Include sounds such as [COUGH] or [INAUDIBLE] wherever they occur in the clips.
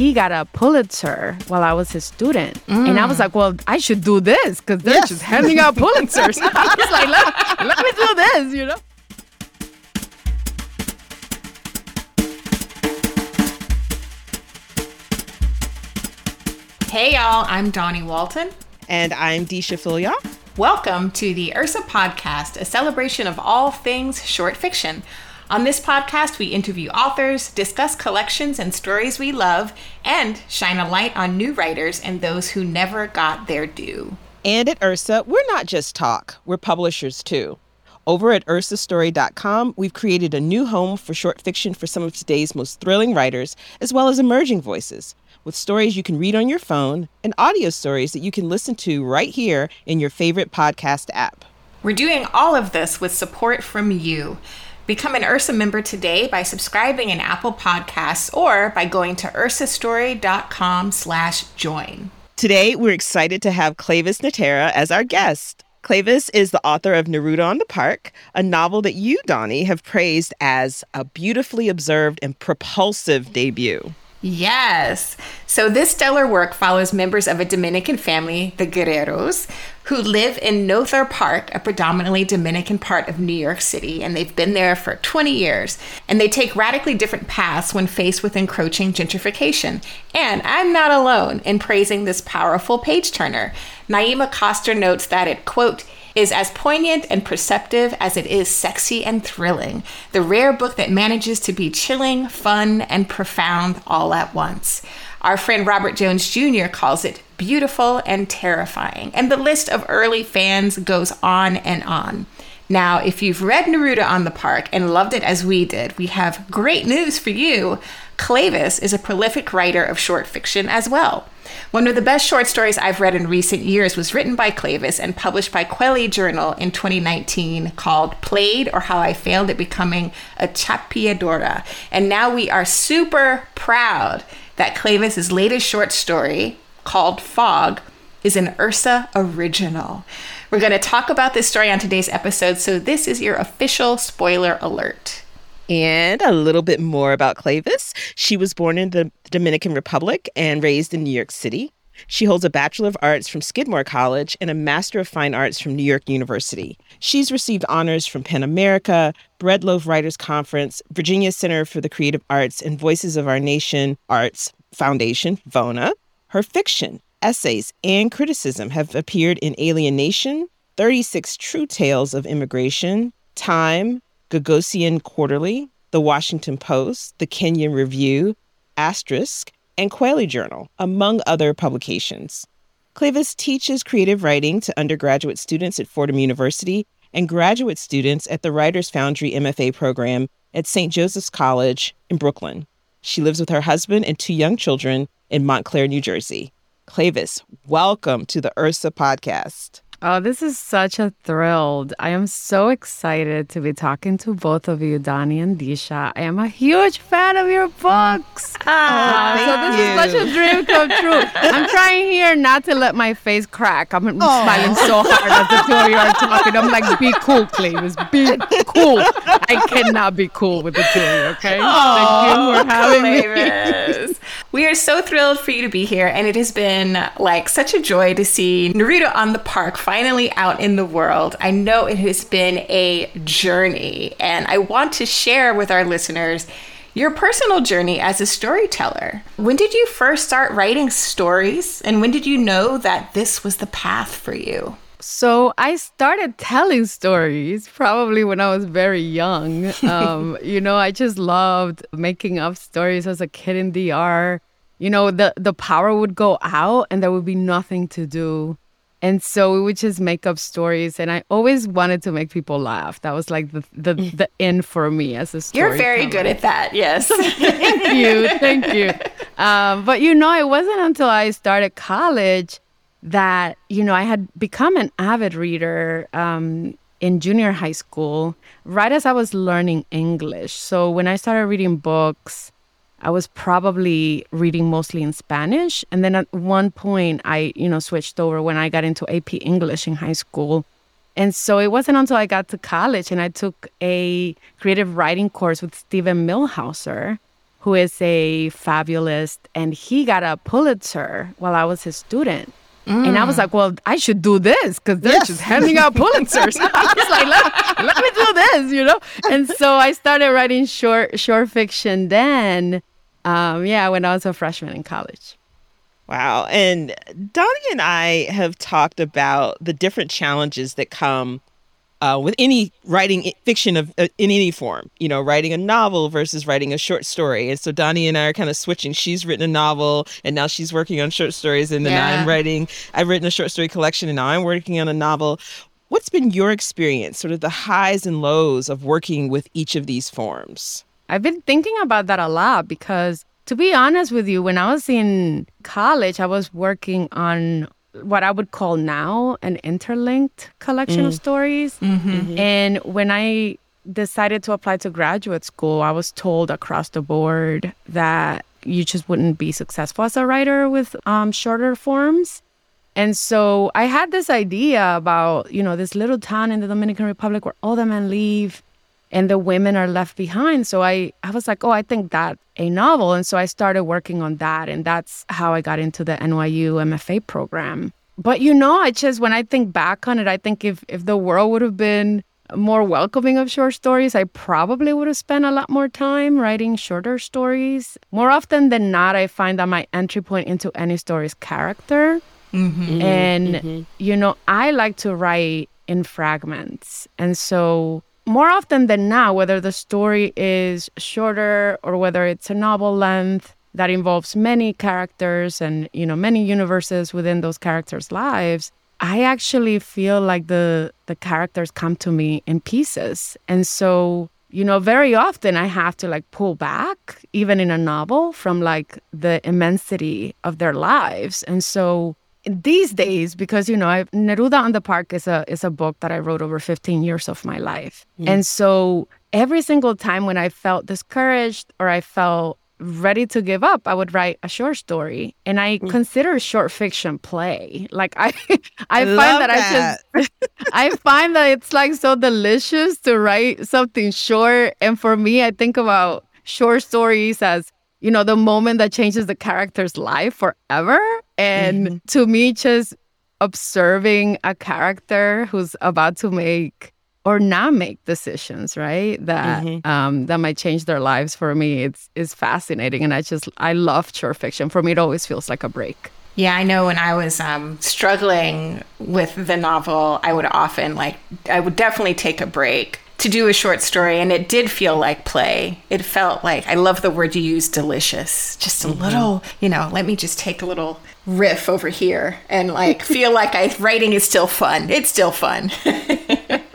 he got a Pulitzer while I was his student. Mm. And I was like, well, I should do this because they're yes. just handing out [LAUGHS] Pulitzers. [LAUGHS] I was like, let, let me do this, you know? Hey, y'all, I'm Dawnie Walton. And I'm Deesha Philyaw. Welcome to the Ursa Podcast, a celebration of all things short fiction. On this podcast, we interview authors, discuss collections and stories we love, and shine a light on new writers and those who never got their due. And at Ursa, we're not just talk, we're publishers too. Over at ursastory.com, we've created a new home for short fiction for some of today's most thrilling writers, as well as emerging voices, with stories you can read on your phone and audio stories that you can listen to right here in your favorite podcast app. We're doing all of this with support from you. Become an Ursa member today by subscribing in Apple Podcasts or by going to ursastory.com slash join. Today, we're excited to have Cleyvis Natera as our guest. Cleyvis is the author of Neruda on the Park, a novel that you, Dawnie, have praised as a beautifully observed and propulsive debut. Yes. So this stellar work follows members of a Dominican family, the Guerreros, who live in Nothar Park, a predominantly Dominican part of New York City, and they've been there for 20 years. And they take radically different paths when faced with encroaching gentrification. And I'm not alone in praising this powerful page turner. Naima Coster notes that it, quote, is as poignant and perceptive as it is sexy and thrilling. The rare book that manages to be chilling, fun, and profound all at once. Our friend Robert Jones Jr. calls it beautiful and terrifying. And the list of early fans goes on and on. Now, if you've read Neruda on the Park and loved it as we did, we have great news for you. Cleyvis is a prolific writer of short fiction as well. One of the best short stories I've read in recent years was written by Cleyvis and published by Kweli Journal in 2019 called Played or How I Failed at Becoming a Chapiadora. And now we are super proud that Cleyvis's latest short story, called Fog, is an Ursa original. We're going to talk about this story on today's episode, so this is your official spoiler alert. And a little bit more about Cleyvis. She was born in the Dominican Republic and raised in New York City. She holds a Bachelor of Arts from Skidmore College and a Master of Fine Arts from New York University. She's received honors from PEN America, Bread Loaf Writers Conference, Virginia Center for the Creative Arts, and Voices of Our Nation Arts Foundation, VONA. Her fiction, essays, and criticism have appeared in Alien Nation, 36 True Tales of Immigration, Time, Gagosian Quarterly, The Washington Post, The Kenyon Review, Aster(ix), and Kweli Journal, among other publications. Cleyvis teaches creative writing to undergraduate students at Fordham University and graduate students at the Writers Foundry MFA program at St. Joseph's College in Brooklyn. She lives with her husband and two young children in Montclair, New Jersey. Cleyvis, welcome to the Ursa podcast. Oh, this is such a thrill. I am so excited to be talking to both of you, Dawnie and Deesha. I am a huge fan of your books. [LAUGHS] Ah, uh, so this you. is such a dream come true. I'm trying here not to let my face crack. I'm oh. smiling so hard as the two of you are talking. I'm like, be cool, Cleyvis. Be cool. I cannot be cool with the two of you, okay? Oh, Thank you for having me. We are so thrilled for you to be here, and it has been like such a joy to see Neruda on the park finally out in the world. I know it has been a journey, and I want to share with our listeners your personal journey as a storyteller. When did you first start writing stories, and when did you know that this was the path for you? So I started telling stories probably when I was very young. [LAUGHS] Um, you know, I just loved making up stories as a kid in DR. You know, the the power would go out and there would be nothing to do. And so we would just make up stories, and I always wanted to make people laugh. That was like the the, [LAUGHS] the end for me as a story. You're very good at that. Yes. [LAUGHS] thank you, thank you. Um, but you know, it wasn't until I started college that you know I had become an avid reader um, in junior high school, right as I was learning English. So when I started reading books I was probably reading mostly in Spanish. And then at one point, I, you know, switched over when I got into AP English in high school. And so it wasn't until I got to college and I took a creative writing course with Steven Millhauser who is a fabulist, and he got a Pulitzer while I was his student. Mm. And I was like, well, I should do this because they're yes. just handing out Pulitzers. [LAUGHS] I was like, let, let, me do this, you know? And so I started writing short short fiction then. Um, yeah, when I was a freshman in college. Wow. And Dawnie and I have talked about the different challenges that come uh, with any writing fiction of uh, in any form, you know, writing a novel versus writing a short story. And so Dawnie and I are kind of switching. She's written a novel, and now she's working on short stories, and then yeah. I'm writing. I've written a short story collection, and now I'm working on a novel. What's been your experience, sort of the highs and lows of working with each of these forms? I've been thinking about that a lot because, to be honest with you, when I was in college, I was working on what I would call now an interlinked collection mm. of stories. Mm-hmm. Mm-hmm. And when I decided to apply to graduate school, I was told across the board that you just wouldn't be successful as a writer with um, shorter forms. And so I had this idea about, you know, this little town in the Dominican Republic where all the men leave and the women are left behind. So I, I was like, oh, I think that a novel. And so I started working on that. And that's how I got into the NYU MFA program. But you know, I just when I think back on it, I think if if the world would have been more welcoming of short stories, I probably would have spent a lot more time writing shorter stories. More often than not, I find that my entry point into any story is character. Mm-hmm. And, mm-hmm. you know, I like to write in fragments. And so more often than not, whether the story is shorter or whether it's a novel length that involves many characters and you know many universes within those characters' lives, I actually feel like the the characters come to me in pieces, and so you know very often I have to like pull back, even in a novel, from like the immensity of their lives, and so these days because you know I, neruda on the park is a is a book that i wrote over 15 years of my life. Mm. and so every single time when i felt discouraged or i felt ready to give up i would write a short story. And i mm. consider short fiction play. Like i [LAUGHS] i, find that, that, i just [LAUGHS] i find that it's like so delicious to write something short. And for me i think about short stories as you know, the moment that changes the character's life forever. And mm-hmm. to me, just observing a character who's about to make or not make decisions, right? That mm-hmm. um, that might change their lives for me. It's is fascinating, and I just I love short fiction. For me, it always feels like a break. Yeah, I know when I was um, struggling with the novel, I would often like I would definitely take a break to do a short story and it did feel like play. It felt like I love the word you use delicious. Just a mm-hmm. little, you know, let me just take a little riff over here and like feel like I writing is still fun. It's still fun. [LAUGHS]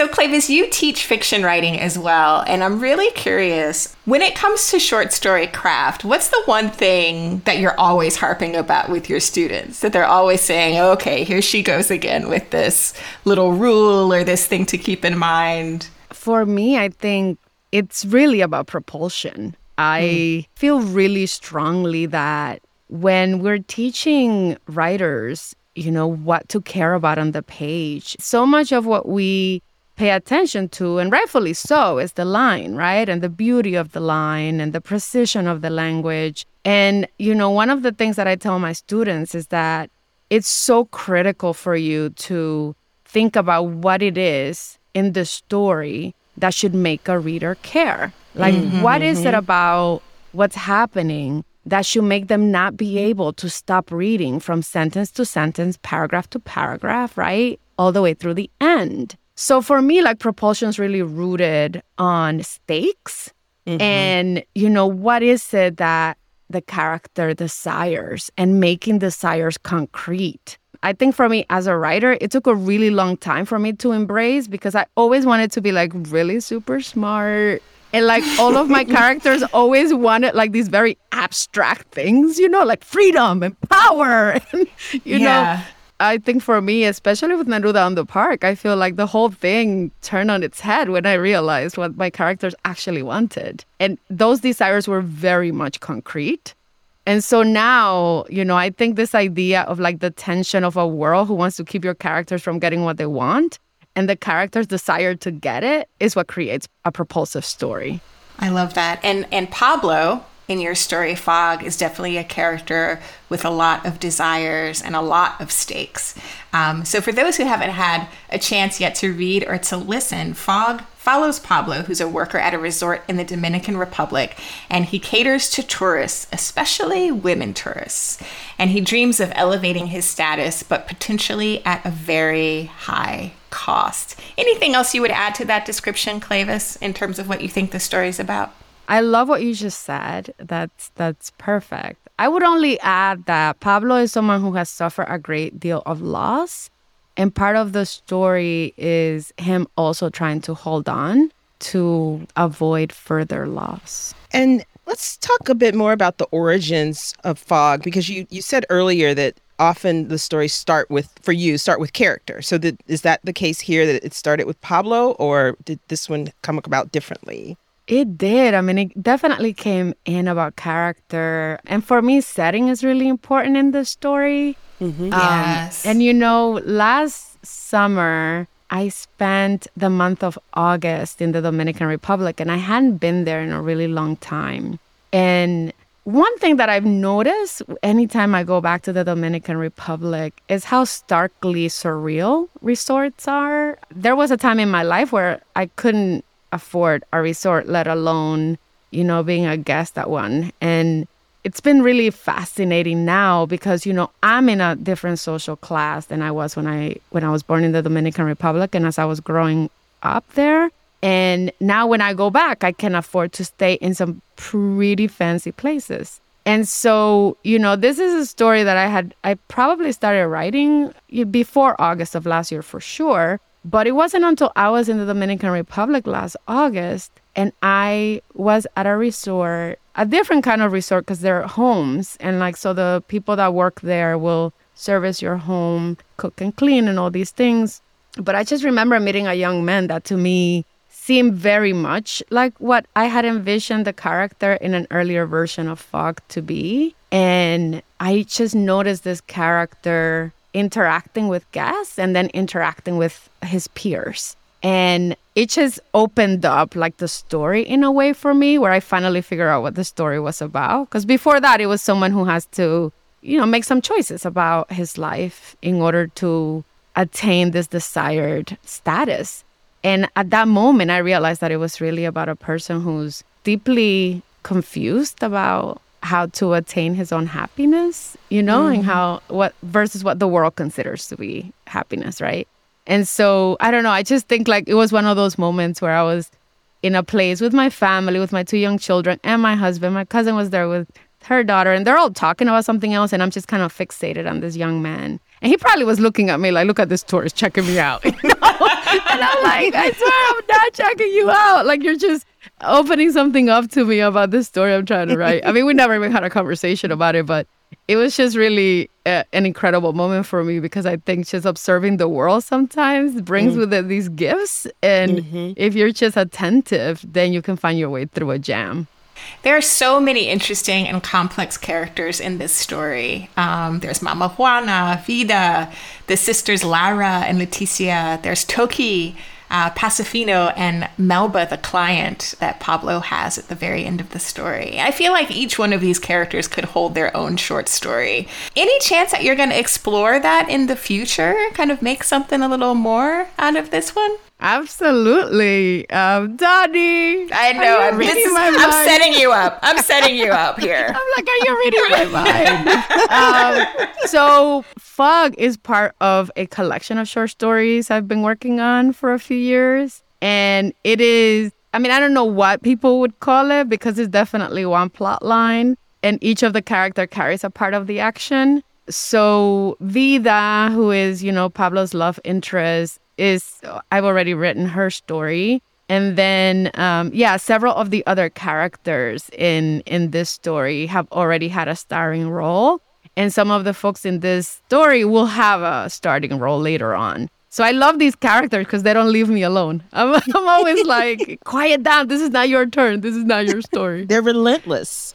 so Cleyvis, you teach fiction writing as well, and I'm really curious when it comes to short story craft, what's the one thing that you're always harping about with your students? That they're always saying, okay, here she goes again with this little rule or this thing to keep in mind? For me, I think it's really about propulsion. I mm. feel really strongly that when we're teaching writers, you know, what to care about on the page, so much of what we pay attention to, and rightfully so, is the line, right? And the beauty of the line and the precision of the language. And, you know, one of the things that I tell my students is that it's so critical for you to think about what it is in the story that should make a reader care. Like, mm-hmm, what is it mm-hmm. about what's happening that should make them not be able to stop reading from sentence to sentence, paragraph to paragraph, right? All the way through the end. So for me, like propulsion is really rooted on stakes. Mm-hmm. And, you know, what is it that the character desires and making desires concrete? I think for me as a writer, it took a really long time for me to embrace because I always wanted to be like really super smart and like all of my [LAUGHS] characters always wanted like these very abstract things, you know, like freedom and power. [LAUGHS] And, you yeah. know, I think for me, especially with Neruda on the Park, I feel like the whole thing turned on its head when I realized what my characters actually wanted. And those desires were very much concrete. And so now, you know, I think this idea of like the tension of a world who wants to keep your characters from getting what they want and the character's desire to get it is what creates a propulsive story. I love that. And and Pablo, in your story, Fog is definitely a character with a lot of desires and a lot of stakes. Um, so, for those who haven't had a chance yet to read or to listen, Fog follows Pablo, who's a worker at a resort in the Dominican Republic, and he caters to tourists, especially women tourists. And he dreams of elevating his status, but potentially at a very high cost. Anything else you would add to that description, Cleyvis, in terms of what you think the story is about? I love what you just said. That's that's perfect. I would only add that Pablo is someone who has suffered a great deal of loss, and part of the story is him also trying to hold on to avoid further loss. And let's talk a bit more about the origins of fog because you you said earlier that often the stories start with for you start with character so that is that the case here that it started with pablo or did this one come about differently it did i mean it definitely came in about character and for me setting is really important in the story mm-hmm. um, yes and you know last summer I spent the month of August in the Dominican Republic and I hadn't been there in a really long time. And one thing that I've noticed anytime I go back to the Dominican Republic is how starkly surreal resorts are. There was a time in my life where I couldn't afford a resort, let alone, you know, being a guest at one. And it's been really fascinating now because, you know, I'm in a different social class than I was when I when I was born in the Dominican Republic and as I was growing up there. And now when I go back, I can afford to stay in some pretty fancy places. And so, you know, this is a story that I had, I probably started writing before August of last year for sure. But it wasn't until I was in the Dominican Republic last August and I was at a resort, a different kind of resort because they're homes. And like, so the people that work there will service your home, cook and clean, and all these things. But I just remember meeting a young man that to me seemed very much like what I had envisioned the character in an earlier version of Fog to be. And I just noticed this character interacting with guests and then interacting with his peers. And it just opened up like the story in a way for me where I finally figured out what the story was about. Because before that, it was someone who has to, you know, make some choices about his life in order to attain this desired status. And at that moment, I realized that it was really about a person who's deeply confused about how to attain his own happiness, you know, mm-hmm. and how what versus what the world considers to be happiness, right? And so I don't know, I just think like it was one of those moments where I was in a place with my family, with my two young children and my husband. My cousin was there with her daughter, and they're all talking about something else, and I'm just kind of fixated on this young man. And he probably was looking at me like, look at this tourist checking me out. [LAUGHS] You know? and I'm like, I swear I'm not checking you out. Like you're just opening something up to me about this story I'm trying to write. I mean, we never even had a conversation about it, but it was just really a, an incredible moment for me because I think just observing the world sometimes brings mm. with it these gifts. And mm-hmm. if you're just attentive, then you can find your way through a jam. There are so many interesting and complex characters in this story. Um, there's Mama Juana, Vida, the sisters Lara and Leticia. There's Toki, uh, and Melba, the client that Pablo has at the very end of the story. I feel like each one of these characters could hold their own short story. Any chance that you're going to explore that in the future? Kind of make something a little more out of this one? Absolutely. Um, Dawnie. I know. I'm, reading is, I'm setting you up. I'm setting you up here. [LAUGHS] I'm like, are you reading my [LAUGHS] mind? um, so, Fog is part of a collection of short stories I've been working on for a few years. And it is, I mean, I don't know what people would call it because it's definitely one plot line. And each of the character carries a part of the action. So, Vida, who is, you know, Pablo's love interest, is I've already written her story. And then, um, yeah, several of the other characters in in this story have already had a starring role, and some of the folks in this story will have a starting role later on. So I love these characters because they don't leave me alone. [LAUGHS] I'm, I'm always like, [LAUGHS] quiet down. This is not your turn. This is not your story. They're relentless.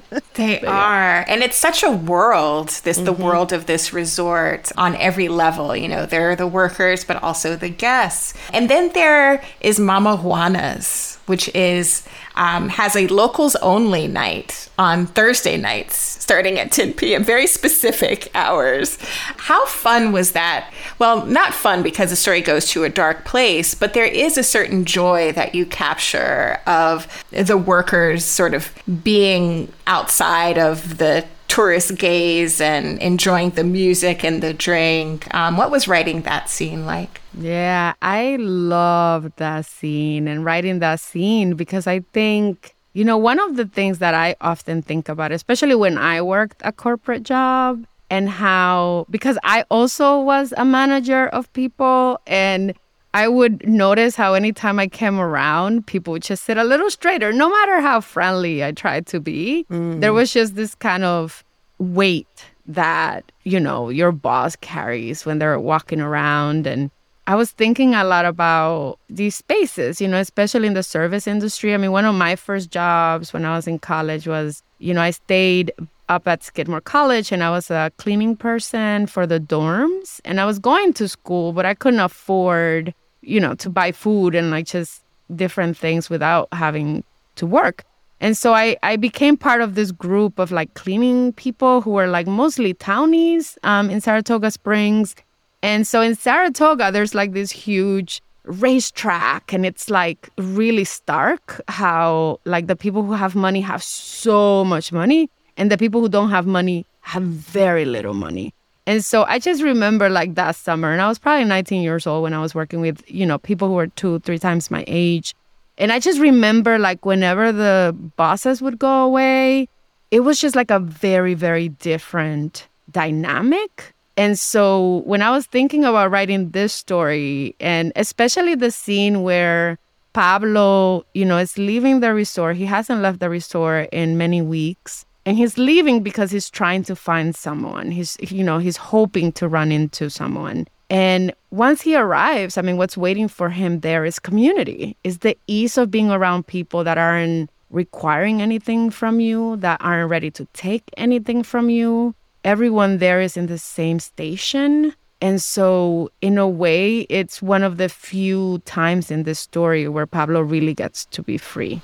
[LAUGHS] they are. And it's such a world, this mm-hmm. the world of this resort on every level. You know, there are the workers, but also the guests. And then there is Mama Juana's which is um, has a locals only night on Thursday nights starting at 10 p.m. Very specific hours. How fun was that? Well, not fun because the story goes to a dark place, but there is a certain joy that you capture of the workers sort of being outside of the tourist gaze and enjoying the music and the drink. Um, what was writing that scene like? Yeah, I loved that scene and writing that scene because I think, you know, one of the things that I often think about, especially when I worked a corporate job, and how, because I also was a manager of people and I would notice how anytime I came around, people would just sit a little straighter, no matter how friendly I tried to be. Mm. There was just this kind of weight that, you know, your boss carries when they're walking around. And I was thinking a lot about these spaces, you know, especially in the service industry. I mean, one of my first jobs when I was in college was, you know, I stayed up at Skidmore College and I was a cleaning person for the dorms. And I was going to school, but I couldn't afford you know, to buy food and like just different things without having to work. And so I, I became part of this group of like cleaning people who were like mostly townies um, in Saratoga Springs. And so in Saratoga, there's like this huge racetrack and it's like really stark how like the people who have money have so much money and the people who don't have money have very little money. And so I just remember like that summer, and I was probably 19 years old when I was working with, you know, people who were two, three times my age. And I just remember like whenever the bosses would go away, it was just like a very, very different dynamic. And so when I was thinking about writing this story, and especially the scene where Pablo, you know, is leaving the resort, he hasn't left the resort in many weeks and he's leaving because he's trying to find someone. He's you know he's hoping to run into someone. And once he arrives i mean what's waiting for him there is community. Is the ease of being around people that aren't requiring anything from you that aren't ready to take anything from you. Everyone there is in the same station. And so in a way it's one of the few times in this story where pablo really gets to be free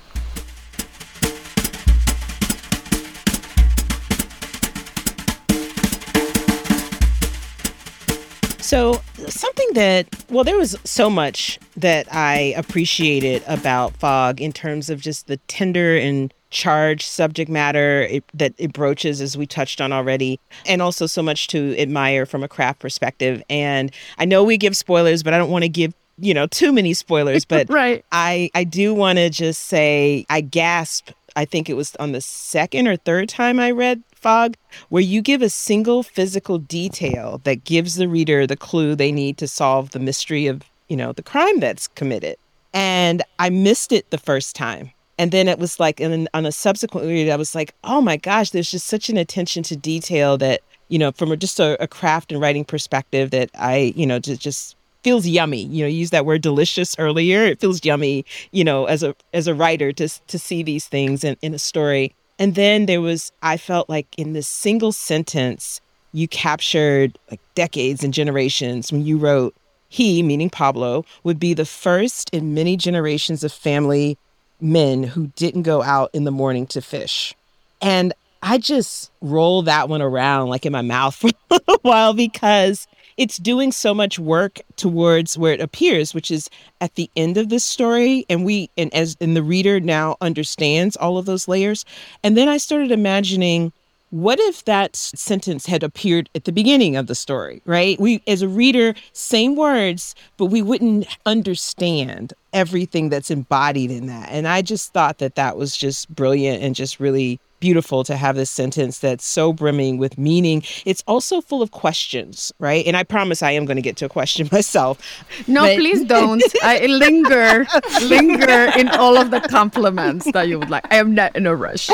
So, something that, well, there was so much that I appreciated about Fog in terms of just the tender and charged subject matter it, that it broaches, as we touched on already, and also so much to admire from a craft perspective. And I know we give spoilers, but I don't want to give you know too many spoilers [LAUGHS] but right i i do want to just say i gasp i think it was on the second or third time i read fog where you give a single physical detail that gives the reader the clue they need to solve the mystery of, you know, the crime that's committed. And I missed it the first time. And then it was like, and on a subsequent read, I was like, oh my gosh, there's just such an attention to detail that, you know, from a, just a, a craft and writing perspective that I, you know, just, just feels yummy. You know, you use that word delicious earlier. It feels yummy, you know, as a as a writer to to see these things in, in a story. And then there was, I felt like in this single sentence, you captured like decades and generations when you wrote, he, meaning Pablo, would be the first in many generations of family men who didn't go out in the morning to fish. And I just roll that one around like in my mouth [LAUGHS] for a little while because it's doing so much work towards where it appears, which is at the end of this story. And we, and as, and the reader now understands all of those layers. And then I started imagining what if that sentence had appeared at the beginning of the story, right? We, as a reader, same words, but we wouldn't understand everything that's embodied in that. And I just thought that that was just brilliant and just really beautiful to have this sentence that's so brimming with meaning. It's also full of questions, right? And I promise I am going to get to a question [LAUGHS] myself. No, but... please [LAUGHS] don't. I linger, linger in all of the compliments that you would like. I am not in a rush.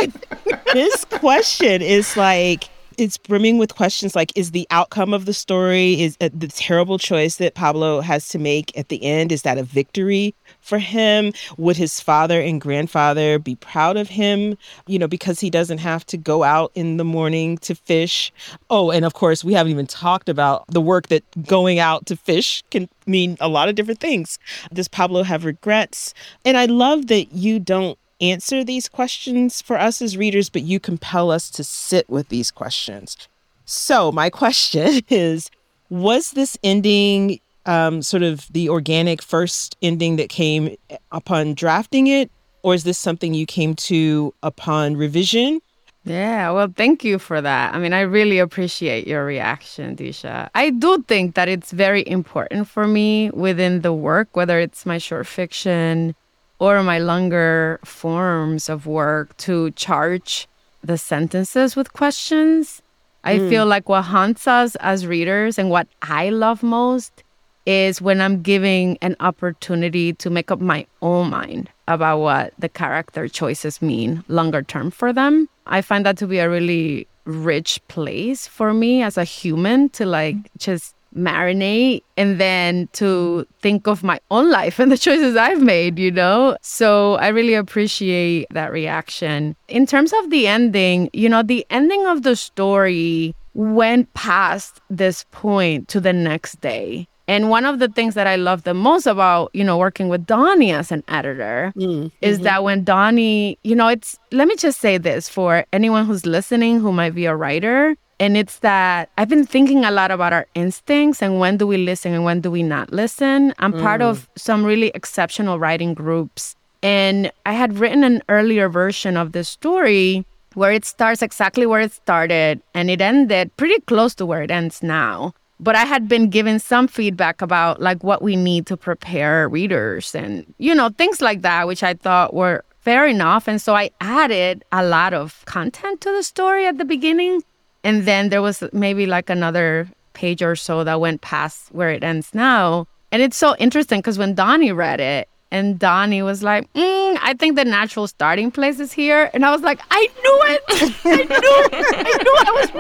this question is like, it's brimming with questions like is the outcome of the story is uh, the terrible choice that Pablo has to make at the end is that a victory for him? Would his father and grandfather be proud of him you know because he doesn't have to go out in the morning to fish? Oh and of course we haven't even talked about the work that going out to fish can mean a lot of different things. Does Pablo have regrets? And I love that you don't answer these questions for us as readers, but you compel us to sit with these questions. So, my [LAUGHS] question is Was this ending um, sort of the organic first ending that came upon drafting it? Or is this something you came to upon revision? Yeah, well, thank you for that. I mean, I really appreciate your reaction, Deesha. I do think that it's very important for me within the work, whether it's my short fiction, or my longer forms of work to charge the sentences with questions. I mm. feel like what haunts us as readers and what I love most is when I'm giving an opportunity to make up my own mind about what the character choices mean longer term for them. I find that to be a really rich place for me as a human to like just marinate and then to think of my own life and the choices I've made, you know? So I really appreciate that reaction. In terms of the ending, you know, the ending of the story went past this point to the next day. And one of the things that I love the most about, you know, working with Dawnie as an editor mm, is mm-hmm. that when Dawnie, you know, it's, let me just say this for anyone who's listening who might be a writer, and it's that I've been thinking a lot about our instincts and when do we listen and when do we not listen. I'm mm. part of some really exceptional writing groups. And I had written an earlier version of the story where it starts exactly where it started and it ended pretty close to where it ends now. But I had been given some feedback about like what we need to prepare readers and, you know, things like that, which I thought were fair enough. And so I added a lot of content to the story at the beginning and then there was maybe like another page or so that went past where it ends now. And it's so interesting because when Dawnie read it, and Dawnie was like, mm, I think the natural starting place is here. And I was like, I knew it. [LAUGHS] I knew I knew I was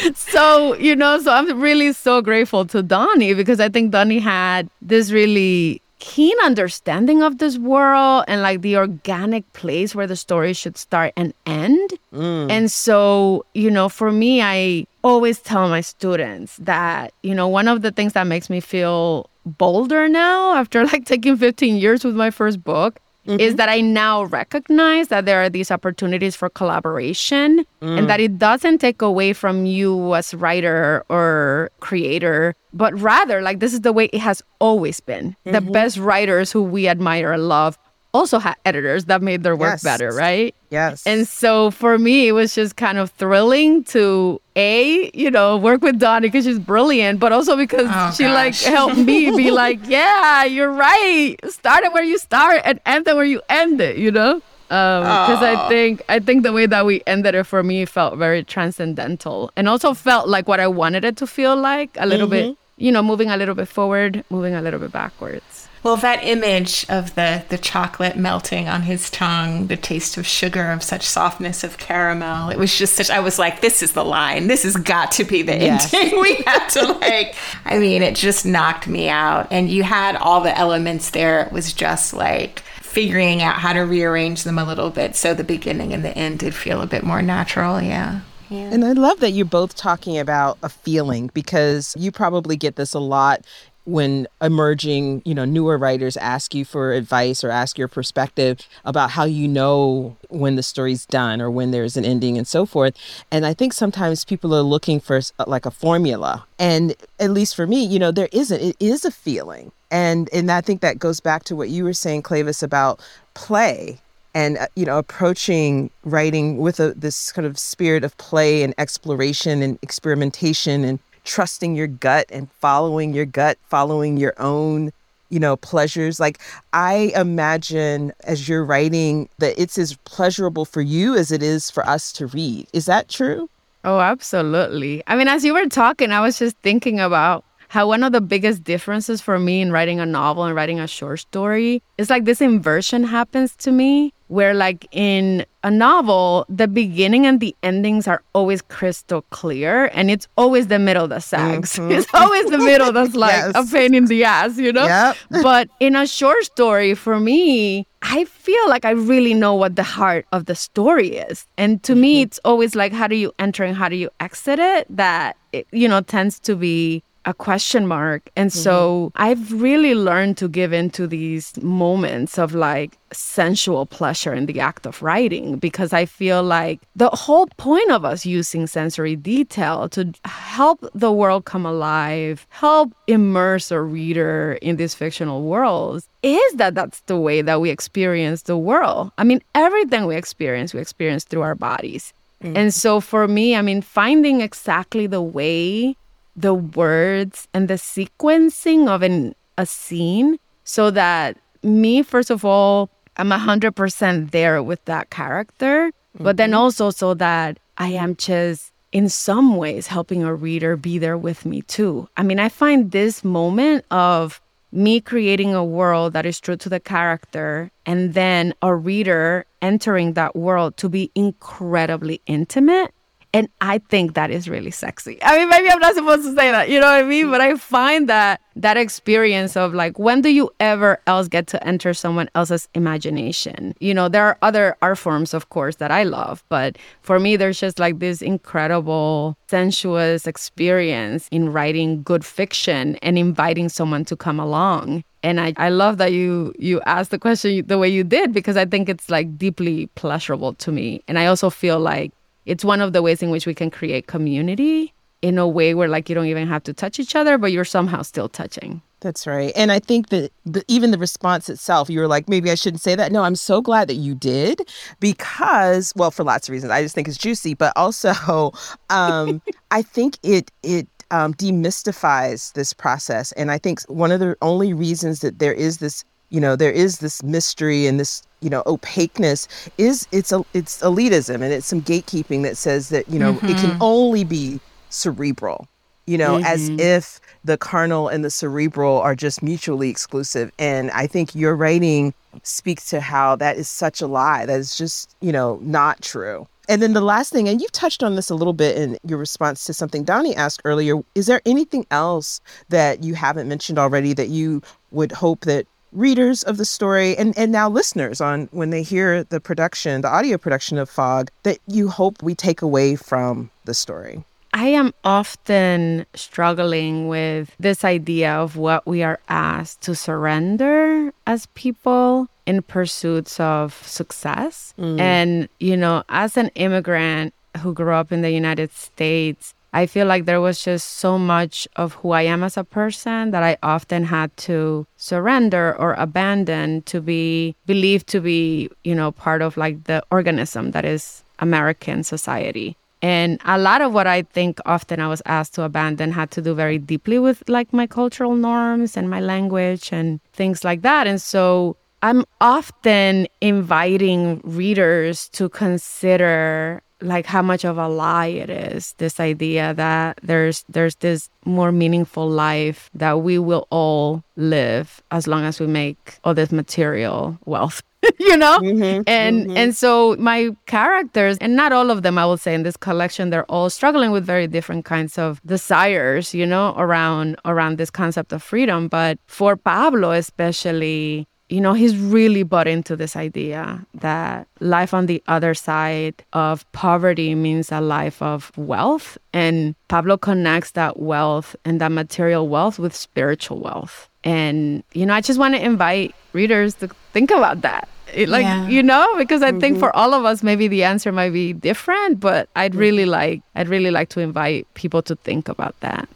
right. [LAUGHS] so, you know, so I'm really so grateful to Dawnie because I think Dawnie had this really keen understanding of this world and like the organic place where the story should start and end. Mm. And so, you know, for me, I always tell my students that, you know, one of the things that makes me feel bolder now after [LAUGHS] like taking 15 years with my first book mm-hmm. is that I now recognize that there are these opportunities for collaboration mm. and that it doesn't take away from you as writer or creator, but rather like this is the way it has always been. Mm-hmm. The best writers who we admire and love also had editors that made their work yes. better, right? Yes. And so for me, it was just kind of thrilling to a, you know, work with Dawnie because she's brilliant, but also because oh, she gosh. like helped me be [LAUGHS] like, yeah, you're right. Start it where you start and end it where you end it, you know? because um, I think I think the way that we ended it for me felt very transcendental and also felt like what I wanted it to feel like a little mm-hmm. bit, you know, moving a little bit forward, moving a little bit backwards. Well, that image of the, the chocolate melting on his tongue, the taste of sugar, of such softness of caramel, it was just such, I was like, this is the line. This has got to be the yes. ending. [LAUGHS] we had to, like, I mean, it just knocked me out. And you had all the elements there. It was just like, figuring out how to rearrange them a little bit so the beginning and the end did feel a bit more natural. Yeah. Yeah. And I love that you're both talking about a feeling because you probably get this a lot when emerging, you know, newer writers ask you for advice or ask your perspective about how you know when the story's done or when there's an ending and so forth. And I think sometimes people are looking for uh, like a formula. And at least for me, you know, there isn't. It is a feeling. And and I think that goes back to what you were saying, Cleyvis, about play and uh, you know approaching writing with a, this kind of spirit of play and exploration and experimentation and trusting your gut and following your gut, following your own, you know, pleasures. Like I imagine as you're writing that it's as pleasurable for you as it is for us to read. Is that true? Oh, absolutely. I mean, as you were talking, I was just thinking about how one of the biggest differences for me in writing a novel and writing a short story is like this inversion happens to me where like in a novel the beginning and the endings are always crystal clear and it's always the middle that sags [LAUGHS] mm-hmm. it's always the middle that's like [LAUGHS] yes. a pain in the ass you know yep. [LAUGHS] but in a short story for me i feel like i really know what the heart of the story is and to mm-hmm. me it's always like how do you enter and how do you exit it that it, you know tends to be a question mark. And mm-hmm. so I've really learned to give into these moments of like sensual pleasure in the act of writing because I feel like the whole point of us using sensory detail to help the world come alive, help immerse a reader in these fictional worlds is that that's the way that we experience the world. I mean, everything we experience, we experience through our bodies. Mm-hmm. And so for me, I mean, finding exactly the way the words and the sequencing of an, a scene so that me, first of all, I'm 100% there with that character, mm-hmm. but then mm-hmm. also so that I am just in some ways helping a reader be there with me too. I mean, I find this moment of me creating a world that is true to the character and then a reader entering that world to be incredibly intimate and I think that is really sexy. I mean, maybe I'm not supposed to say that, you know what I mean? But I find that that experience of like, when do you ever else get to enter someone else's imagination? You know, there are other art forms, of course, that I love. But for me, there's just like this incredible, sensuous experience in writing good fiction and inviting someone to come along and I, I love that you you asked the question the way you did because I think it's like deeply pleasurable to me and I also feel like it's one of the ways in which we can create community in a way where like you don't even have to touch each other but you're somehow still touching. That's right. And i think that the, even the response itself you were like maybe i shouldn't say that. No i'm so glad that you did because well for lots of reasons. I just think it's juicy but also [LAUGHS] um, i think it it um, demystifies this process. And i think one of the only reasons that there is this you know there is this mystery and this you know opaqueness is it's a it's elitism and it's some gatekeeping that says that you know mm-hmm. it can mm-hmm. only be cerebral you know mm-hmm. as if the carnal and the cerebral are just mutually exclusive and i think your writing speaks to how that is such a lie that is just you know not true and then the last thing, and you've touched on this a little bit in your response to something Dawnie asked earlier. Is there anything else that you haven't mentioned already that you would hope that readers of the story and, and now listeners on when they hear the production, the audio production of Fog, that you hope we take away from the story? I am often struggling with this idea of what we are asked to surrender as people in pursuits of success. Mm. And, you know, as an immigrant who grew up in the United States, I feel like there was just so much of who I am as a person that I often had to surrender or abandon to be believed to be, you know, part of like the organism that is American society. And a lot of what I think often I was asked to abandon had to do very deeply with like my cultural norms and my language and things like that. And so I'm often inviting readers to consider like how much of a lie it is this idea that there's there's this more meaningful life that we will all live as long as we make all this material wealth [LAUGHS] you know? Mm-hmm, and mm-hmm. and so my characters and not all of them i will say in this collection they're all struggling with very different kinds of desires you know around around this concept of freedom. But for pablo especially you know, he's really bought into this idea that life on the other side of poverty means a life of wealth. And Pablo connects that wealth and that material wealth with spiritual wealth. And, you know, I just want to invite readers to think about that. like, yeah. you know, because I mm-hmm. think for all of us, maybe the answer might be different, but I'd really mm-hmm. like, I'd really like to invite people to think about that.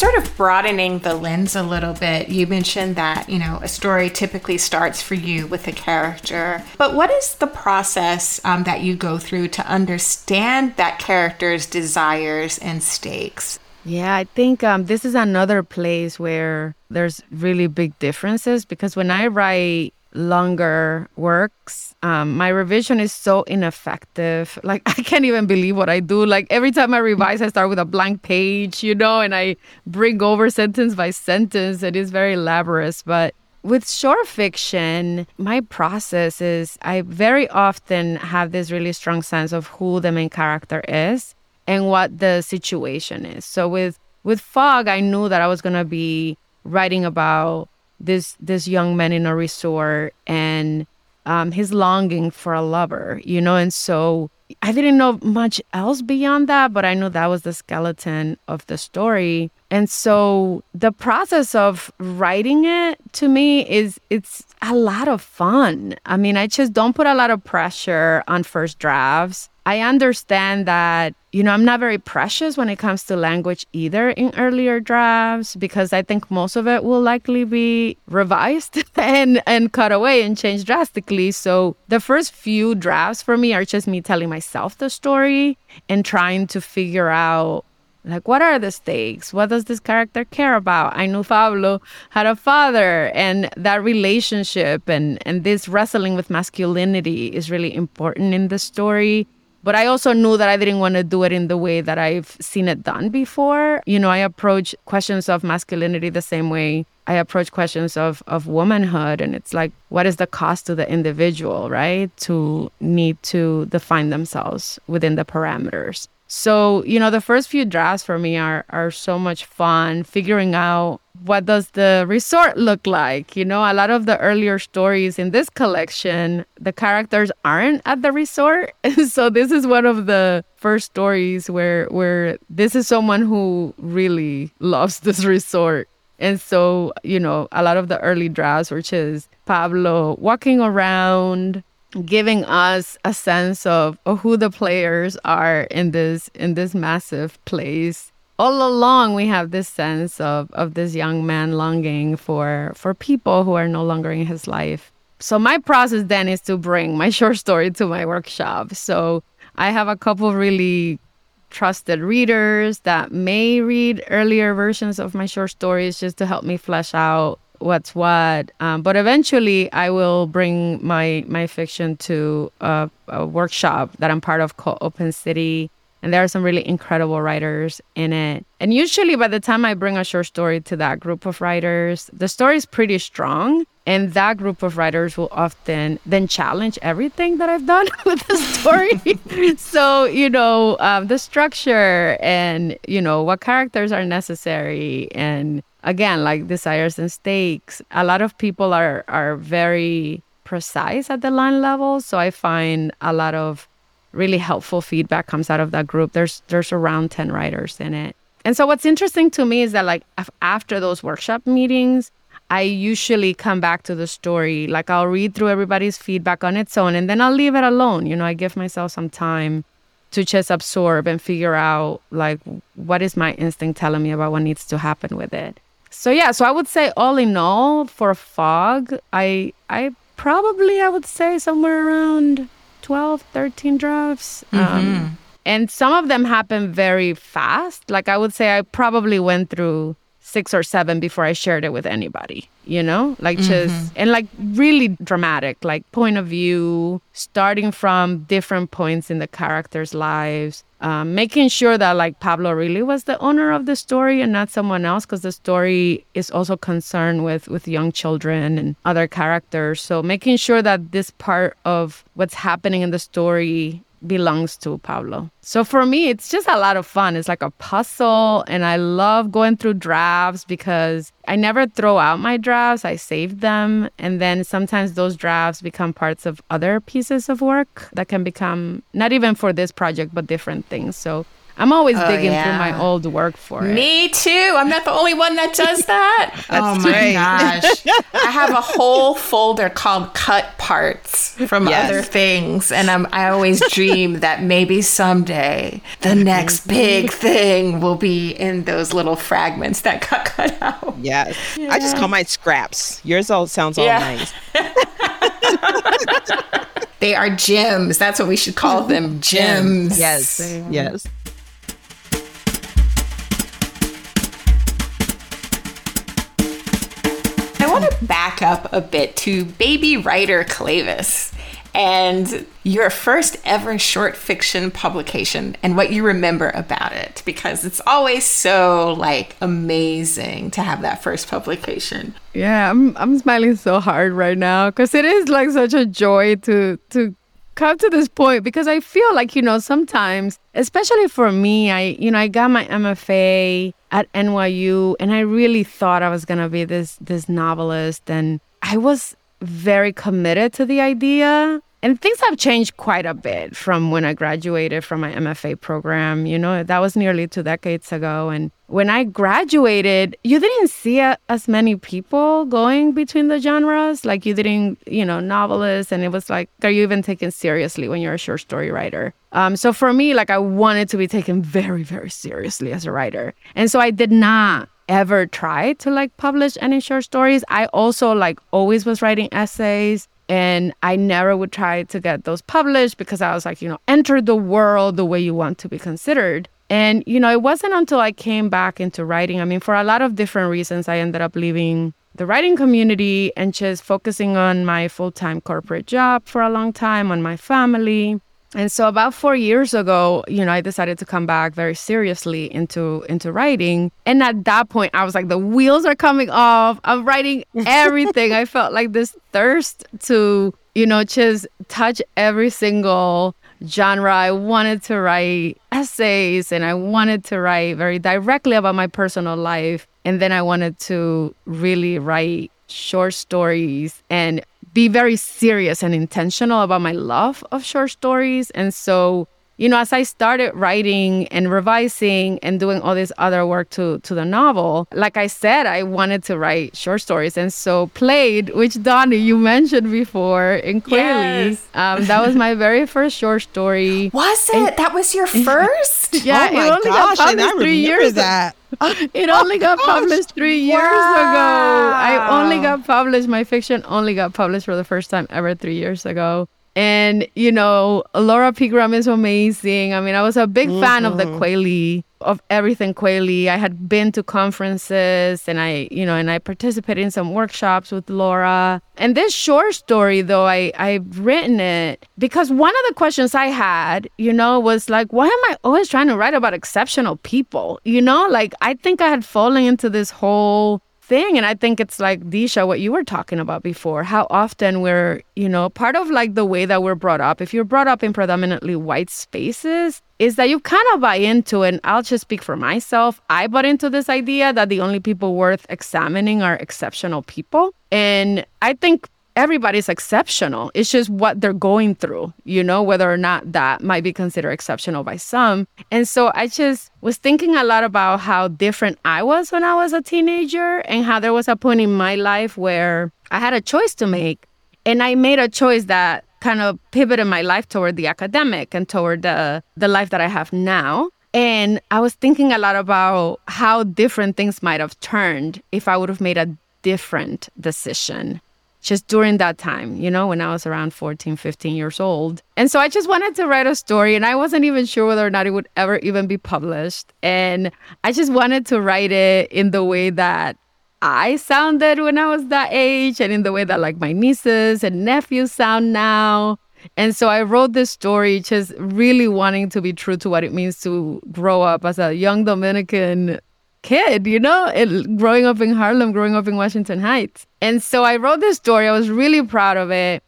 Sort of broadening the lens a little bit, you mentioned that, you know, a story typically starts for you with a character. But what is the process um, that you go through to understand that character's desires and stakes? Yeah, I think um, this is another place where there's really big differences because when I write longer works, um, my revision is so ineffective. [LAUGHS] Like, [LAUGHS] I can't even believe what I do. Like, every time I revise, I start with a blank page, you know, and I bring over sentence by sentence. It is very laborious. But with short fiction, my process is I very often have this really strong sense of who the main character is and what the situation is. So with with Fog, I knew that I was gonna be writing about this this young man in a resort and um, his longing for a lover, you know, and so I didn't know much else beyond that, but I knew that was the skeleton of the story. And so the process of writing it to me is it's a lot of fun. I mean, I just don't put a lot of pressure on first drafts. I understand that, you know, I'm not very precious when it comes to language either in earlier drafts because I think most of it will likely be revised [LAUGHS] and and cut away and changed drastically. So the first few drafts for me are just me telling myself the story and trying to figure out like what are the stakes? What does this character care about? I knew pablo had a father and that relationship and and this wrestling with masculinity is really important in the story but I also knew that I didn't want to do it in the way that I've seen it done before. You know, I approach questions of masculinity the same way I approach questions of, of womanhood. And it's like, what is the cost to the individual, right? To need to define themselves within the parameters. So, you know, the first few drafts for me are are so much fun figuring out what does the resort look like? You know, a lot of the earlier stories in this collection, the characters aren't at the resort. [LAUGHS] so this is one of the first stories where where this is someone who really loves [LAUGHS] this resort. And so, you know, a lot of the early drafts which is Pablo walking around, giving us a sense of, of who the players are in this in this massive place all along we have this sense of of this young man longing for for people who are no longer in his life. So my process then is to bring my [LAUGHS] short story to my workshop. So i have a couple really trusted readers that may read earlier versions of my short stories just to help me flesh out what's what. Um, but eventually, I will bring my my fiction to a, a workshop that I'm part of called Open City, and there are some really incredible writers in it. And usually, by the time I bring a short story to that group of writers, the story is pretty strong. And that group of writers will often then challenge everything that I've done [LAUGHS] with the story. [LAUGHS] so, you know, um, the structure and, you know, what characters are necessary and again like desires and stakes a lot of people are are very precise at the line level so i find a lot of really helpful feedback comes out of that group. There's there's around 10 writers in it. And so what's interesting to me is that like after those workshop meetings i usually come back to the story. Like i'll read through everybody's feedback on its own and then i'll leave it alone. You know i give myself some time to just absorb and figure out like what is my instinct telling me about what needs to happen with it. So yeah, so I would say all in all for fog, I I probably I would say somewhere around 12, 13 drafts. Um, mm-hmm. Um, and some of them happen very fast. Like I would say I probably went through six or seven before I shared it with anybody, you know? Like just, mm-hmm. and like really dramatic, like point of view, starting from different points in the characters' lives, um, making sure that like Pablo really was the owner of the story and not someone else, because the story is also concerned with with young children and other characters. So making sure that this part of what's happening in the story belongs to Pablo. So for me, it's just a lot of fun. It's like a puzzle, and I love going through drafts because I never throw out my drafts. I save them, and then sometimes those drafts become parts of other pieces of work that can become not even for this project, but different things. So I'm always oh, digging yeah. through my old work for it. Me too. I'm not the only one that does that. [LAUGHS] oh my right. gosh. I have a whole folder called cut parts from yes. other things. And I'm, I always dream that maybe someday the next [LAUGHS] big thing will be in those little fragments that got cut out. Yes. Yeah. I just call mine scraps. Yours all sounds all yeah. nice. [LAUGHS] they are gems. That's what we should call them gems. Yes. Yes. Back up a bit to baby writer Cleyvis and your first ever short fiction publication and what you remember about it because it's always so like amazing to have that first publication. Yeah, I'm I'm smiling so hard right now cuz it is like such a joy to to come to this point because I feel like, you know, sometimes, especially for me, I, you know, I got my MFA at NYU and I really thought I was going to be this this novelist and I was very committed to the idea and things have changed quite a bit from when I graduated from my MFA program. You know, that was nearly two decades ago. And when I graduated, you didn't see a, as many people going between the genres. Like you didn't, you know, novelists. And it was like, are you even taken seriously when you're a short story writer? Um, so for me, like I wanted to be taken very, very seriously as a writer. And so I did not ever try to like publish any short stories. I also like always was writing essays. And I never would try to get those published because I was like, you know, enter the world the way you want to be considered. And, you know, it wasn't until I came back into writing. I mean, for a lot of different reasons, I ended up leaving the writing community and just focusing on my full time corporate job for a long time, on my family. And so about 4 years ago, you know, I decided to come back very seriously into into writing. And at that point, I was like the wheels are coming off. I'm writing [LAUGHS] everything. I felt like this thirst to, you know, just touch every single genre. I wanted to write essays and I wanted to write very directly about my personal life. And then I wanted to really write short stories and be very serious and intentional about my love of short stories. And so, you know, as I started writing and revising and doing all this other work to to the novel, like I said, I wanted to write short stories. And so played, which Dawnie you mentioned before in Kweli, yes. um, that was my very first short story. [LAUGHS] Was it? And, that was your [LAUGHS] first? yeah, oh my [LAUGHS] it only gosh, got published three years that. it only got published three years wow. ago. I only got published. My fiction only got published for the first time ever three years ago. And, you know, Laura Pegram is amazing. I mean, I was a big mm-hmm. fan of the mm-hmm. Kweli, of everything Kweli. I had been to conferences and I, you know, and I participated in some workshops with Laura. And this short story, though, I, I've written it because one of the questions I had, you know, was like, why am I always trying to write about exceptional people? You know, like I think I had fallen into this whole thing. And I think it's like, Deesha, what you were talking about before, how often we're, you know, part of like the way that we're brought up, if you're brought up in predominantly white spaces, is that you kind of buy into. And I'll just speak for myself. I bought into this idea that the only people worth examining are exceptional people. And I think everybody's exceptional. It's just what they're going through, you know, whether or not that might be considered exceptional by some. And so I just was thinking a lot about how different I was when I was a teenager and how there was a point in my life where I had a choice to make. And I made a choice that kind of pivoted my life toward the academic and toward the, the life that I have now. And I was thinking a lot about how different things might have turned if I would have made a different decision just during that time, you know, when I was around 14, 15 years old. And so I just wanted to write a story and I wasn't even sure whether or not it would ever even be published. And I just wanted to write it in the way that I sounded when I was that age and in the way that like my nieces and nephews sound now. And so I wrote this story just really wanting to be true to what it means to grow up as a young Dominican kid, you know, it, growing up in Harlem, growing up in Washington Heights. And so I wrote this story. I was really proud of it.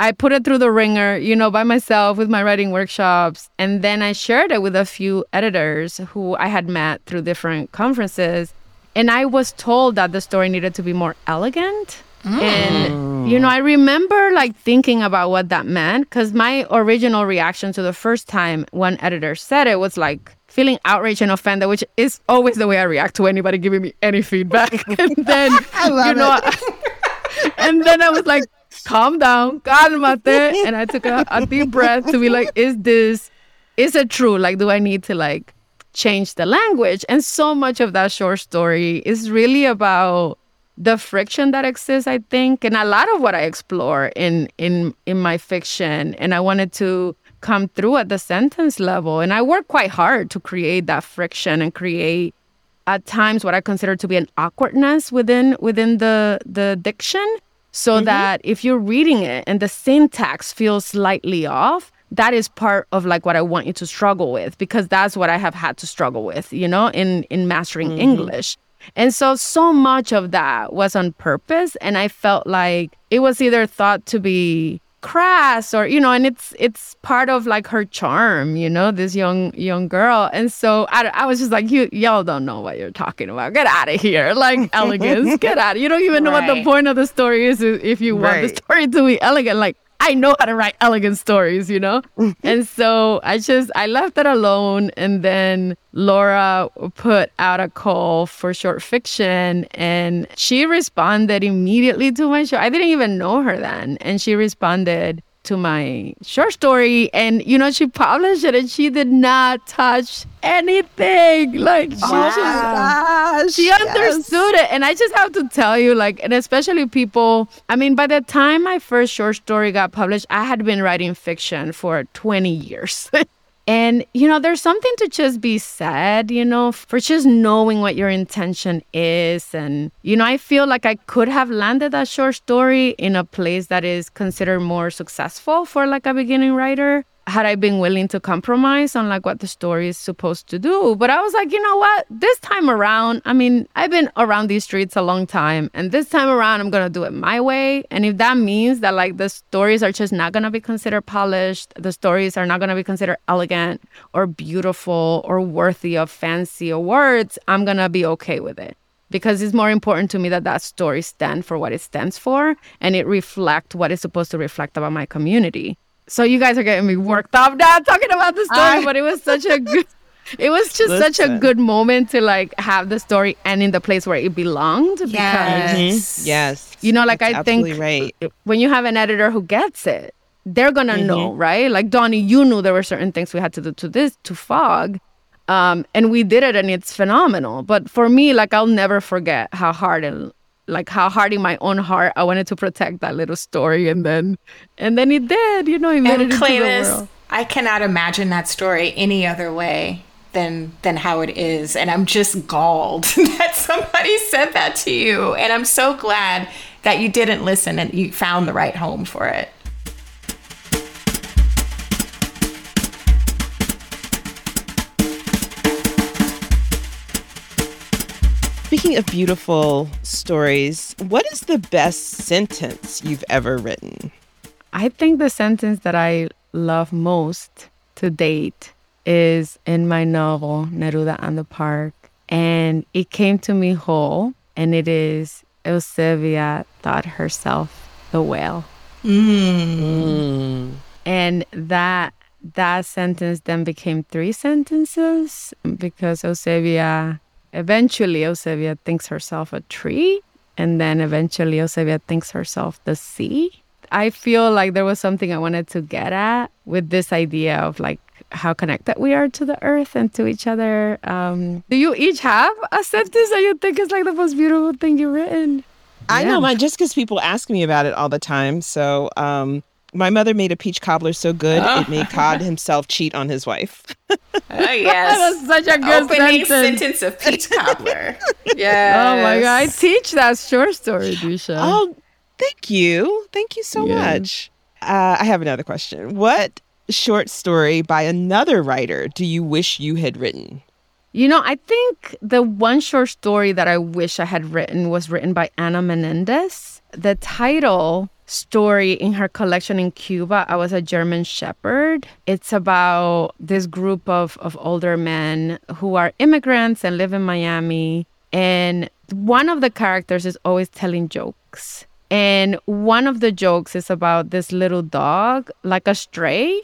I put it through the ringer, you know, by myself with my writing workshops. And then I shared it with a few editors who I had met through different conferences. And I was told that the story needed to be more elegant. Mm. And, you know, I remember like thinking about what that meant because my original reaction to the first time one editor said it was like, feeling outraged and offended, which is always the way I react to anybody giving me any feedback. [LAUGHS] and [LAUGHS] then, you know, I, [LAUGHS] and then I was like, calm down, calmate. And I took a, a deep breath to be like, is this, is it true? Like, do I need to like change the language? And so much of that short story is really about the friction that exists, I think, and a lot of what I explore in in in my fiction. And I wanted to come through at the sentence level. And I work quite hard to create that friction and create at times what I consider to be an awkwardness within within the the diction. so mm-hmm. that if you're reading it and the syntax feels slightly off, that is part of like what I want you to struggle with because that's what I have had to struggle with, you know, in in mastering mm-hmm. English. And so so much of that was on purpose and I felt like it was either thought to be crass or you know and it's it's part of like her charm you know this young young girl. And so i, I was just like you y'all don't know what you're talking about. Get out of here. [LAUGHS] Like elegance. Get [LAUGHS] out you don't even know right. what the point of the story is if you want right. the story to be elegant. Like I know how to write elegant stories, you know? Mm-hmm. and so I just, I left it alone. And then Laura put out a call for short fiction and she responded immediately to my show. I didn't even know her then. And she responded to my short story. And you know she published it and she did not touch anything. Like she just she understood yes. it. And i just have to tell you like and especially people i mean by the time my first short story got published i had been writing fiction for 20 years [LAUGHS] And, you know, there's something to just be said, you know, for just knowing what your intention is. And, you know, I feel like I could have landed that short story in a place that is considered more successful for like a beginning writer had I been willing to compromise on like what the story is supposed to do. But I was like, you know what? This time around, I mean, I've been around these streets a long time, and this time around, I'm gonna do it my way. And if that means that like the stories are just not gonna be considered polished, the stories are not gonna be considered elegant or beautiful or worthy of fancy awards, I'm gonna be okay with it because it's more important to me that that story stand for what it stands for and it reflect what it's supposed to reflect about my community so you guys are getting me worked up now talking about the story, I... but it was such a [LAUGHS] good. It was just Listen. such a good moment to like have the story end in the place where it belonged. Because, yes. Mm-hmm. Yes. You know, like That's I think right. when you have an editor who gets it, they're gonna mm-hmm. know, right? Like Dawnie, you knew there were certain things we had to do to this to fog. Um, and we did it and it's phenomenal. But for me, like I'll never forget how hard and like how hard in my own heart I wanted to protect that little story, and then and then it did. You know, he made and it Cleyvis, into the world. I cannot imagine that story any other way than than how it is, and I'm just galled [LAUGHS] that somebody said that to you, and I'm so glad that you didn't listen and you found the right home for it. Speaking of beautiful stories, what is the best sentence you've ever written? I think the sentence that I love most to date is in my novel, Neruda on the Park. And it came to me whole, and it is Eusebia thought herself the whale. Mm. And that that sentence then became three sentences because Eusebia eventually Eusebia thinks herself a tree, and then eventually Eusebia thinks herself the sea. I feel like there was something I wanted to get at with this idea of like how connected we are to the earth and to each other. Um, do you each have a sentence that you think is like the most beautiful thing you've written? I yeah. know mine just because people ask me about it all the time. So um, my mother made a peach cobbler so good oh. it made God himself cheat on his wife. [LAUGHS] oh yes, that's such a good Opening sentence. sentence of peach cobbler. Yeah. [LAUGHS] Oh my god, I teach that short story, Deesha. Oh, thank you, thank you so yeah. much. Uh, I have another question. What short story by another writer do you wish you had written? You know, I think the one short story that I wish I had written was written by Ana Menendez. The title story in her collection in Cuba. I was a German Shepherd. It's about this group of, of older men who are immigrants and live in Miami. And one of the characters is always telling jokes. And one of the jokes is about this little dog, like a stray.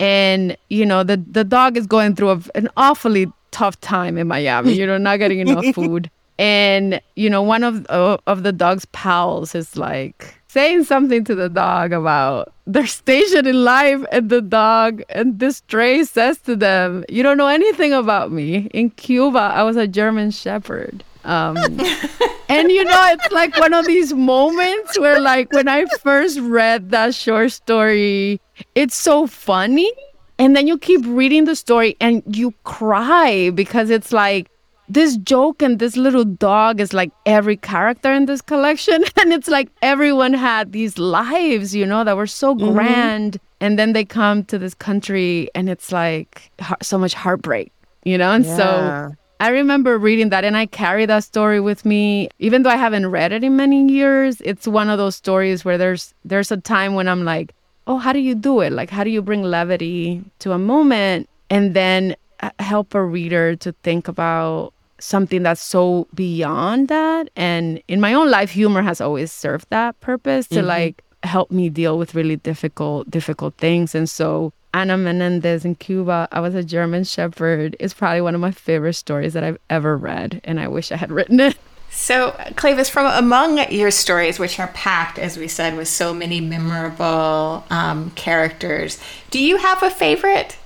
And, you know, the, the dog is going through a, an awfully tough time in Miami, you know, not getting enough [LAUGHS] food. And, you know, one of, uh, of the dog's pals is like, saying something to the dog about their station in life and the dog and this stray says to them you don't know anything about me. In cuba i was a german shepherd um, [LAUGHS] and you know it's like one of these moments where like when i first read that short story it's so funny and then you keep reading the story and you cry because it's like this joke and this little dog is like every character in this collection. [LAUGHS] And it's like everyone had these lives, you know, that were so Mm-hmm. grand. And then they come to this country and it's like so much heartbreak, you know? And Yeah. so I remember reading that and I carry that story with me. Even though I haven't read it in many years, it's one of those stories where there's there's a time when I'm like, "Oh, how do you do it? Like how do you bring levity to a moment and then uh, help a reader to think about something that's so beyond that?" And in my own life, humor has always served that purpose to like help me deal with really difficult difficult things. And so Ana Menendez in Cuba, I was a German Shepherd, is probably one of my favorite stories that I've ever read, and I wish I had written it. So, Cleyvis, from among your stories, which are packed, as we said, with so many memorable um, characters, do you have a favorite?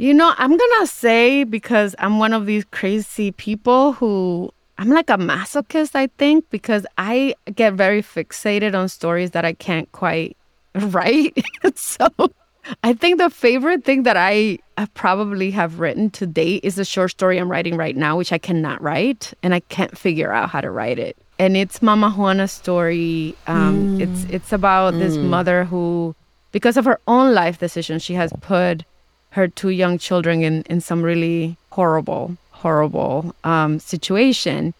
You know, I'm gonna say because I'm one of these crazy people who I'm like a masochist, I think, because I get very fixated on stories that I can't quite [LAUGHS] write. [LAUGHS] so I think the favorite thing that I probably have written to date is a short story I'm writing right now, which I cannot write and I can't figure out how to write it. And it's Mama Juana's story. Um, It's it's about this mother who, because of her own life decisions, she has put her two young children in in some really horrible, horrible um, situation.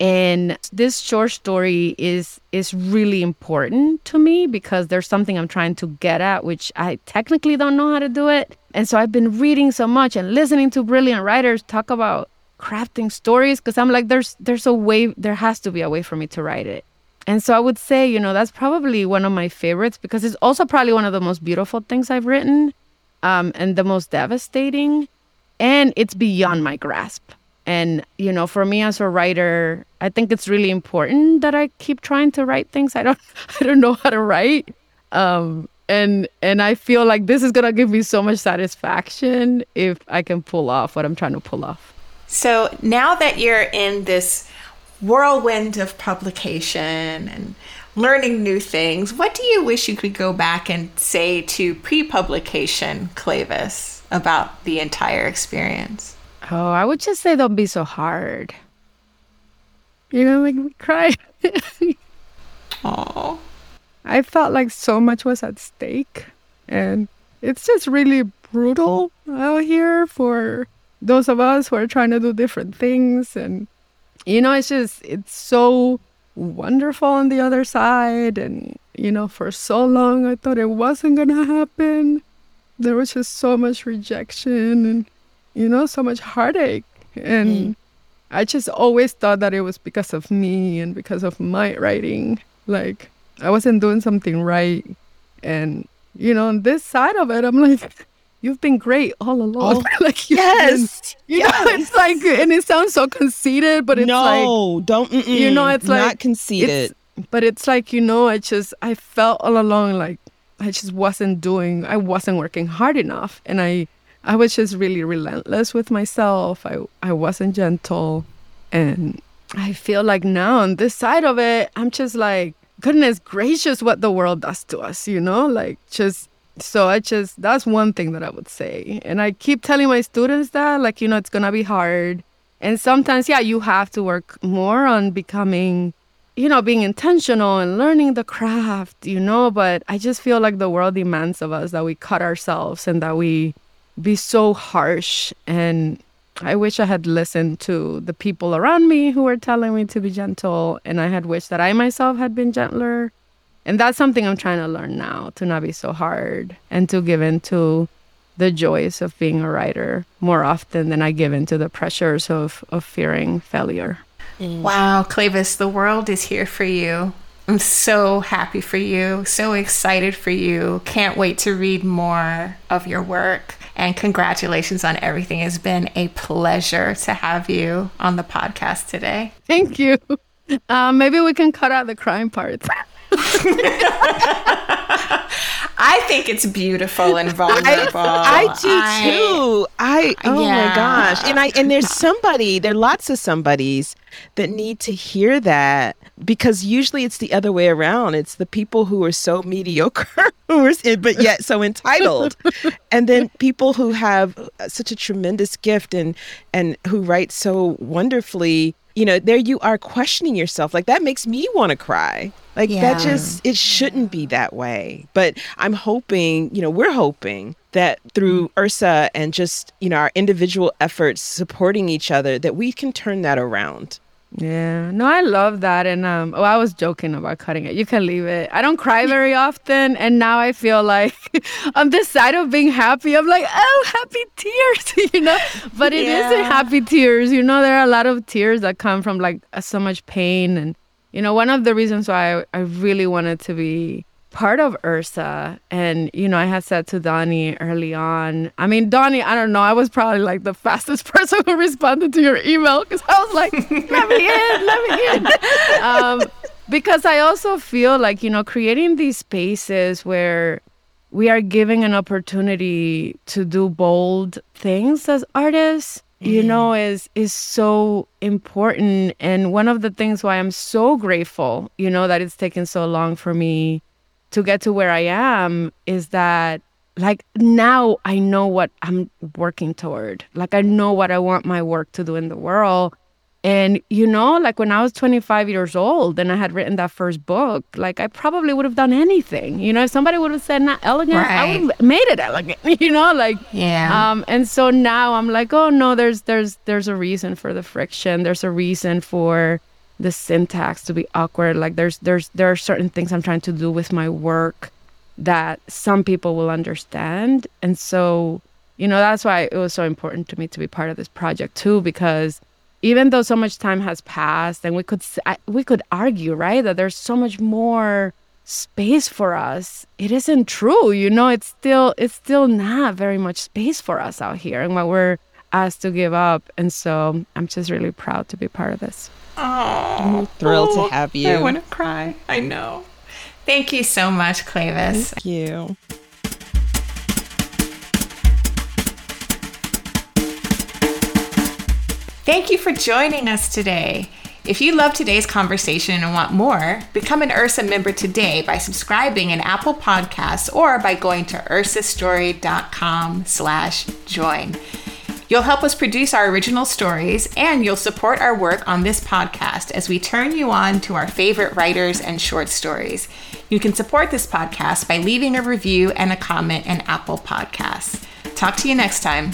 And this short story is is really important to me because there's something I'm trying to get at, which I technically don't know how to do it. And so I've been reading so much and listening to brilliant writers talk about crafting stories because I'm like, there's there's a way, there has to be a way for me to write it. And so I would say, you know, that's probably one of my favorites because it's also probably one of the most beautiful things I've written um, and the most devastating. And it's beyond my grasp. And, you know, for me as a writer, I think it's really important that I keep trying to write things I don't [LAUGHS] I don't know how to write. Um, and and I feel like this is gonna give me so much satisfaction if I can pull off what I'm trying to pull off. So, now that you're in this whirlwind of publication and learning new things, what do you wish you could go back and say to pre publication Cleyvis about the entire experience? Oh, I would just say don't be so hard. You're gonna make me cry. [LAUGHS] Oh, I felt like so much was at stake. And it's just really brutal out here for those of us who are trying to do different things. And, you know, it's just, it's so wonderful on the other side. And, you know, for so long I thought it wasn't going to happen. There was just so much rejection and, you know, so much heartache. And mm. I just always thought that it was because of me and because of my writing. Like, I wasn't doing something right. And, you know, on this side of it, I'm like, [LAUGHS] you've been great all along. Oh, [LAUGHS] like, you've Yes. been, you know, it's like, and it sounds so conceited, but it's like, no, don't. Mm-mm, you know, it's like not conceited. it's- but it's like you know, I just I felt all along like I just wasn't doing, I wasn't working hard enough, and I I was just really relentless with myself. I I wasn't gentle, and I feel like now on this side of it, I'm just like goodness gracious, what the world does to us, you know, like just. So I just that's one thing that I would say, and I keep telling my students that like you know it's gonna be hard, and sometimes yeah you have to work more on becoming you know, being intentional and learning the craft, you know, but I just feel like the world demands of us that we cut ourselves and that we be so harsh. And I wish I had listened to the people around me who were telling me to be gentle. And I had wished that I myself had been gentler. And that's something I'm trying to learn now to not be so hard and to give in to the joys of being a writer more often than I give in to the pressures of, of fearing failure. Wow, Cleyvis, the world is here for you. I'm so happy for you, so excited for you. Can't wait to read more of your work. And congratulations on everything. It's been a pleasure to have you on the podcast today. Thank you. [LAUGHS] Uh, maybe we can cut out the crime parts. [LAUGHS] I think it's beautiful and vulnerable. I, I do too. I oh Yeah. my gosh. And I and there's somebody, there are lots of somebodies that need to hear that because usually it's the other way around. It's the people who are so mediocre [LAUGHS] but yet so entitled. and then people who have uh, such a tremendous gift and and who write so wonderfully, you know, there you are questioning yourself. Like that makes me want to cry. Like yeah. that just it shouldn't be that way. But I'm hoping, you know, we're hoping that through mm-hmm. Ursa and just, you know, our individual efforts supporting each other that we can turn that around. Yeah, no, I love that. And um, oh, I was joking about cutting it. You can leave it. I don't cry [LAUGHS] very often, and now I feel like [LAUGHS] on this side of being happy, I'm like, oh, happy tears, [LAUGHS] you know. But it yeah. not happy tears. You know, there are a lot of tears that come from like so much pain, and you know, one of the reasons why I, I really wanted to be part of Ursa. And, you know, I had said to Dawnie early on, I mean, Dawnie, I don't know, I was probably like the fastest [LAUGHS] person who responded to your email because I was like, [LAUGHS] let me in, let me in. [LAUGHS] um, because I also feel like, you know, creating these spaces where we are giving an opportunity to do bold things as artists you mm-hmm. know is is so important and one of the things why i'm so grateful you know that it's taken so long for me to get to where I am is that like now I know what I'm working toward. Like I know what I want my work to do in the world. And you know, like when I was 25 years old and I had written that first book, like I probably would have done anything. You know, if somebody would have said not elegant, right. I would have made it elegant. [LAUGHS] You know, like yeah. Um, and so now I'm like, oh no, there's there's there's a reason for the friction. There's a reason for the syntax to be awkward. Like there's there's there are certain things i'm trying to do with my work that some people will understand. And so you know that's why it was so important to me to be part of this project too because even though so much time has passed and we could we could argue right that there's so much more space for us it isn't true you know? It's still it's still not very much space for us out here and what we're asked to give up. And so i'm just really proud to be part of this Oh, I'm thrilled to oh, have you. I want to cry. I know. Thank you so much, Cleyvis. Thank you. Thank you for joining us today. If you love today's conversation and want more, become an Ursa member today by subscribing in Apple Podcasts or by going to ursastory.com slash join. You'll help us produce our original stories, and you'll support our work on this podcast as we turn you on to our favorite writers and short stories. You can support this podcast by leaving a review and a comment in Apple Podcasts. Talk to you next time.